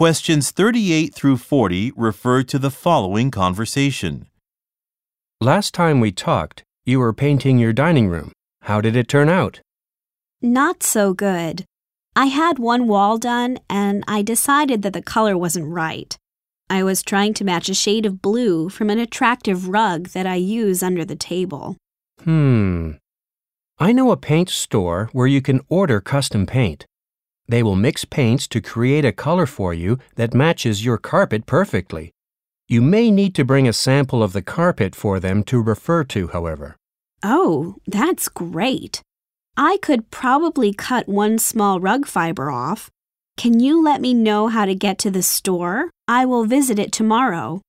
Questions 38 through 40 refer to the following conversation. Last time we talked, you were painting your dining room. How did it turn out? Not so good. I had one wall done and I decided that the color wasn't right. I was trying to match a shade of blue from an attractive rug that I use under the table. Hmm. I know a paint store where you can order custom paint. They will mix paints to create a color for you that matches your carpet perfectly. You may need to bring a sample of the carpet for them to refer to, however. Oh, that's great. I could probably cut one small rug fiber off. Can you let me know how to get to the store? I will visit it tomorrow.